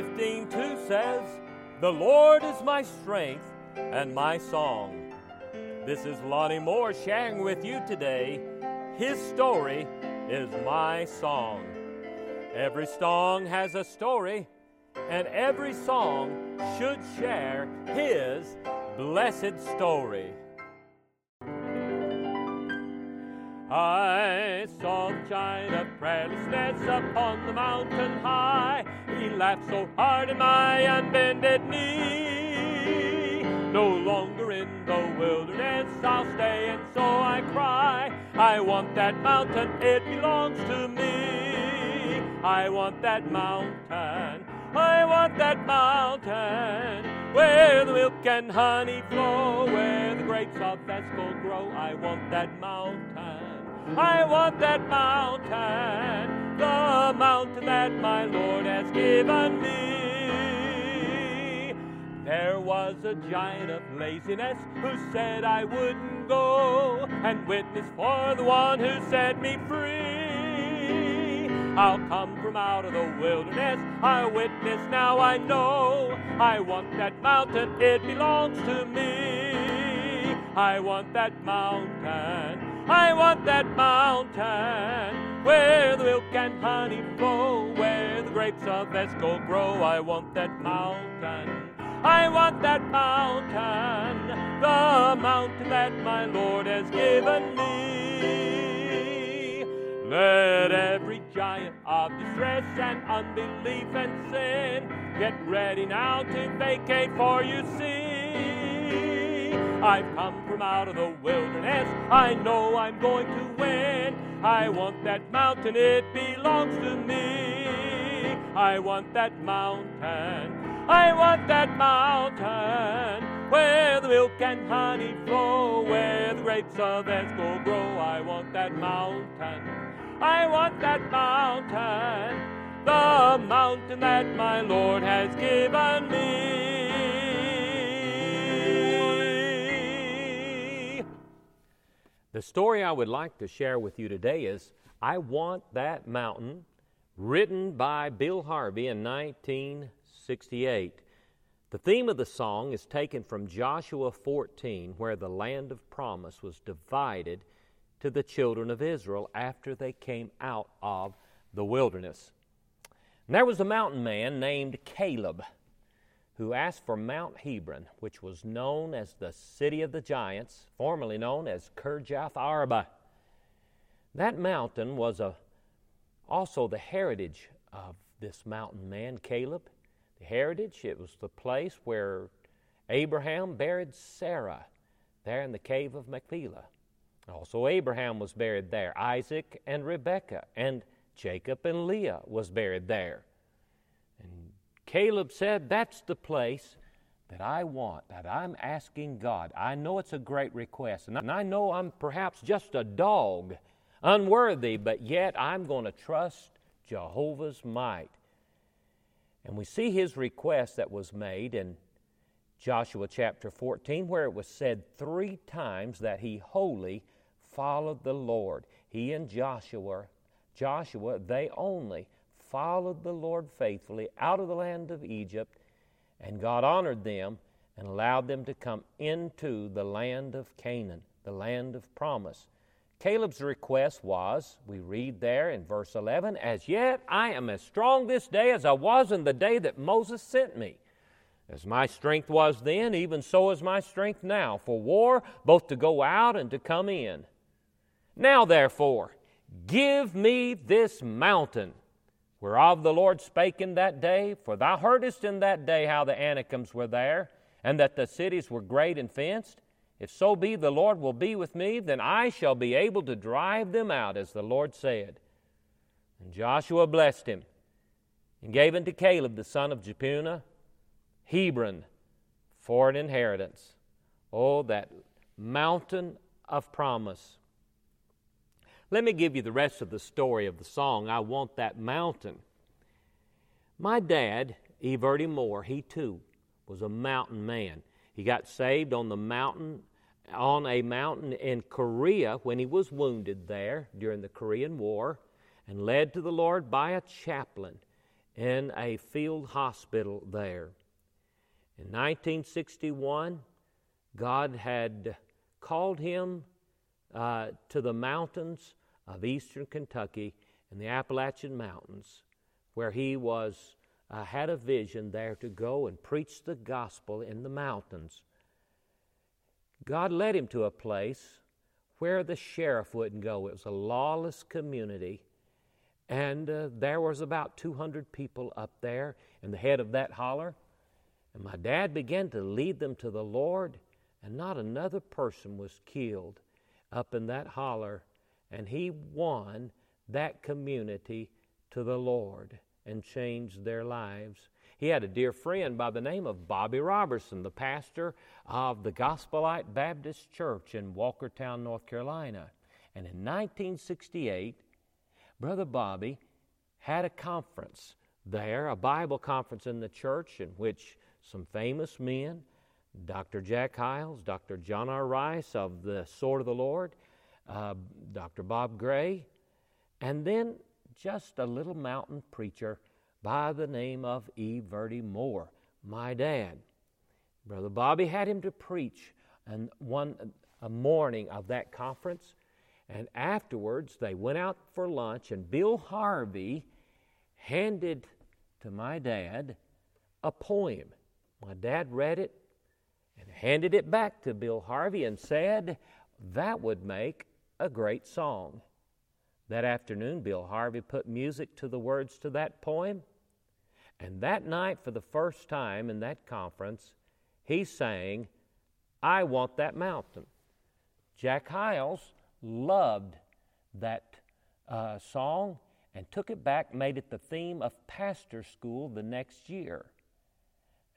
Exodus 15 2 says, The Lord is my strength and my song. This is Lonnie Moore sharing with you today. His story is my song. Every song has a story, and every song should share his blessed story. I saw the giant of prayerlessness upon the mountain high. He laughed so hard at my unbended knee. No longer in the wilderness I'll stay, and so I cry. I want that mountain, it belongs to me. I want that mountain, I want that mountain where the milk and honey flow, where the grapes of Eshcol grow. I want that mountain. I want that mountain, the mountain that my Lord has given me. There was a giant of laziness who said I wouldn't go and witness for the one who set me free. I'll come from out of the wilderness, I witness now I know. I want that mountain, it belongs to me. I want that mountain. I want that mountain where the milk and honey flow, where the grapes of Eshcol grow. I want that mountain. I want that mountain, the mountain that my Lord has given me. Let every giant of distress and unbelief and sin get ready now to vacate, for you see. I've come from out of the wilderness. I know I'm going to win. I want that mountain, it belongs to me. I want that mountain. I want that mountain where the milk and honey flow, where the grapes of Eshcol grow. I want that mountain. I want that mountain, the mountain that my Lord has given me. The story I would like to share with you today is I Want That Mountain, written by Bill Harvey in 1968. The theme of the song is taken from Joshua 14, where the land of promise was divided to the children of Israel after they came out of the wilderness. And there was a mountain man named Caleb who asked for Mount Hebron, which was known as the city of the giants, formerly known as Kirjath Arba. That mountain was a, also the heritage of this mountain man, Caleb. The heritage, it was the place where Abraham buried Sarah, there in the cave of Machpelah. Also, Abraham was buried there, Isaac and Rebekah, and Jacob and Leah was buried there. Caleb said, That's the place that I want, that I'm asking God. I know it's a great request, and I know I'm perhaps just a dog, unworthy, but yet I'm going to trust Jehovah's might. And we see his request that was made in Joshua chapter 14, where it was said three times that he wholly followed the Lord. He and Joshua, Joshua, they only followed the Lord faithfully out of the land of Egypt, and God honored them and allowed them to come into the land of Canaan, the land of promise. Caleb's request was, we read there in verse 11, As yet I am as strong this day as I was in the day that Moses sent me. As my strength was then, even so is my strength now, for war, both to go out and to come in. Now, therefore, give me this mountain whereof the Lord spake in that day. For thou heardest in that day how the Anakims were there, and that the cities were great and fenced. If so be the Lord will be with me, then I shall be able to drive them out, as the Lord said. And Joshua blessed him, and gave unto Caleb the son of Jephunneh Hebron for an inheritance. Oh, that mountain of promise. Let me give you the rest of the story of the song, I Want That Mountain. My dad, Everty Moore, he too was a mountain man. He got saved on the mountain on a mountain in Korea when he was wounded there during the Korean War and led to the Lord by a chaplain. in a field hospital there. In 1961, God had called him uh, to the mountains of eastern Kentucky in the Appalachian Mountains, where he was uh, had a vision there to go and preach the gospel in the mountains. God led him to a place where the sheriff wouldn't go. It was a lawless community. And uh, there was about 200 people up there in the head of that holler. And my dad began to lead them to the Lord, and not another person was killed up in that holler. And he won that community to the Lord and changed their lives. He had a dear friend by the name of Bobby Roberson, the pastor of the Gospel Light Baptist Church in Walkertown, North Carolina. And in 1968, Brother Bobby had a conference there, a Bible conference in the church, in which some famous men, Dr. Jack Hyles, Dr. John R. Rice of the Sword of the Lord, uh, Dr. Bob Gray, and then just a little mountain preacher by the name of E. Verdi Moore, my dad. Brother Bobby had him to preach and one a morning of that conference, and afterwards they went out for lunch, and Bill Harvey handed to my dad a poem. My dad read it and handed it back to Bill Harvey and said, That would make a great song. That afternoon, Bill Harvey put music to the words to that poem. And that night, for the first time in that conference, he sang, I Want That Mountain. Jack Hyles loved that uh, song and took it back, made it the theme of pastor school the next year.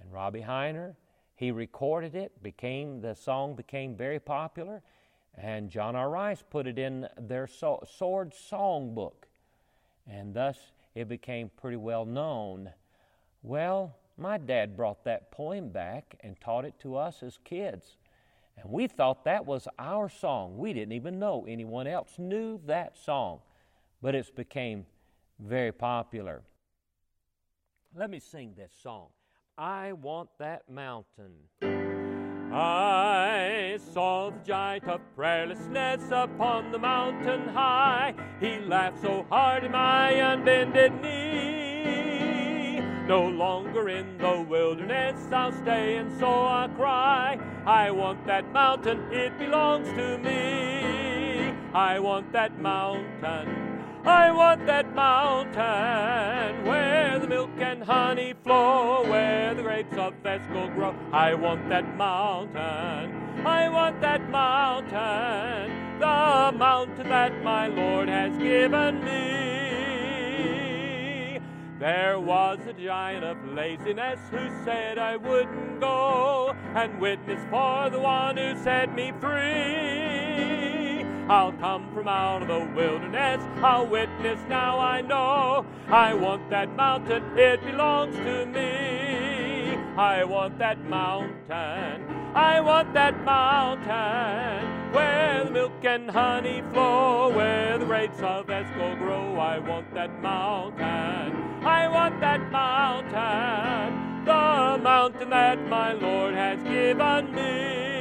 And Robbie Heiner, he recorded it, became the song became very popular, and John R. Rice put it in their so- sword song book, and thus it became pretty well known. Well, my dad brought that poem back and taught it to us as kids. And we thought that was our song. We didn't even know anyone else knew that song, but it's became very popular. Let me sing this song. I want that mountain. I saw the giant of prayerlessness upon the mountain high. He laughed so hard in my unbended knee. No longer in the wilderness I'll stay, and so I cry. I want that mountain, it belongs to me. I want that mountain. I want that mountain where the milk and honey flow, where the grapes of Eshcol grow. I want that mountain. I want that mountain, the mountain that my Lord has given me. There was a giant of laziness who said I wouldn't go and witness for the one who set me free. I'll come from out of the wilderness. I'll witness now I know. I want that mountain, it belongs to me. I want that mountain. I want that mountain where the milk and honey flow, where the grapes of Eshcol grow. I want that mountain. I want that mountain, the mountain that my Lord has given me.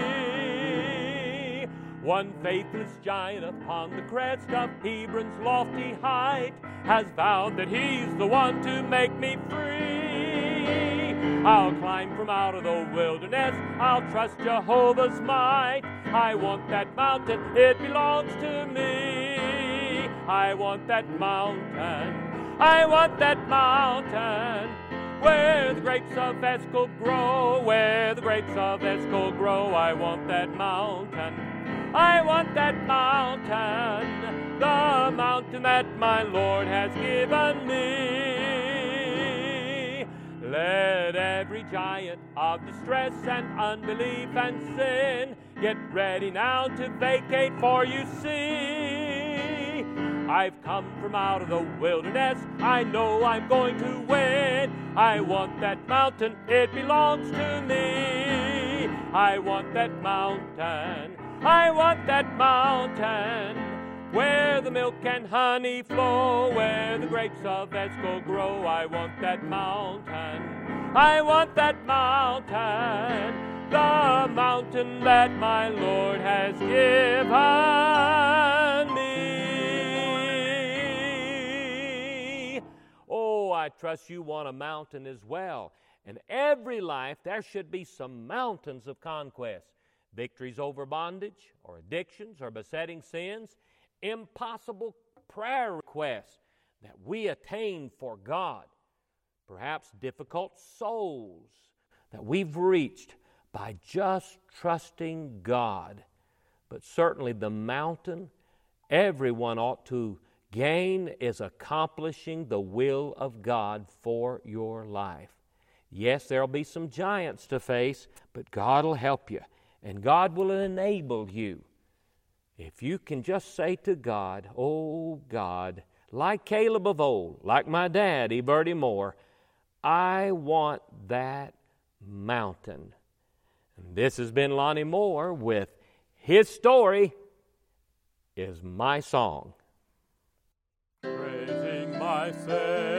One faithless giant upon the crest of Hebron's lofty height has vowed that he's the one to make me free. I'll climb from out of the wilderness, I'll trust Jehovah's might. I want that mountain, it belongs to me. I want that mountain, I want that mountain. Where the grapes of Eshcol grow, where the grapes of Eshcol grow, I want that mountain. I want that mountain, the mountain that my Lord has given me. Let every giant of distress and unbelief and sin get ready now to vacate, for you see. I've come from out of the wilderness, I know I'm going to win. I want that mountain, it belongs to me. I want that mountain. I want that mountain where the milk and honey flow, where the grapes of Eshcol grow. I want that mountain. I want that mountain, the mountain that my Lord has given me. Oh, I trust you want a mountain as well. In every life, there should be some mountains of conquest victories over bondage or addictions or besetting sins, impossible prayer requests that we attain for God, perhaps difficult souls that we've reached by just trusting God. But certainly the mountain everyone ought to gain is accomplishing the will of God for your life. Yes, there'll be some giants to face, but God will help you and God will enable you. If you can just say to God, Oh God, like Caleb of old, like my daddy, Bertie Moore, I want that mountain. And this has been Lonnie Moore with his story is my song. Praising my Savior.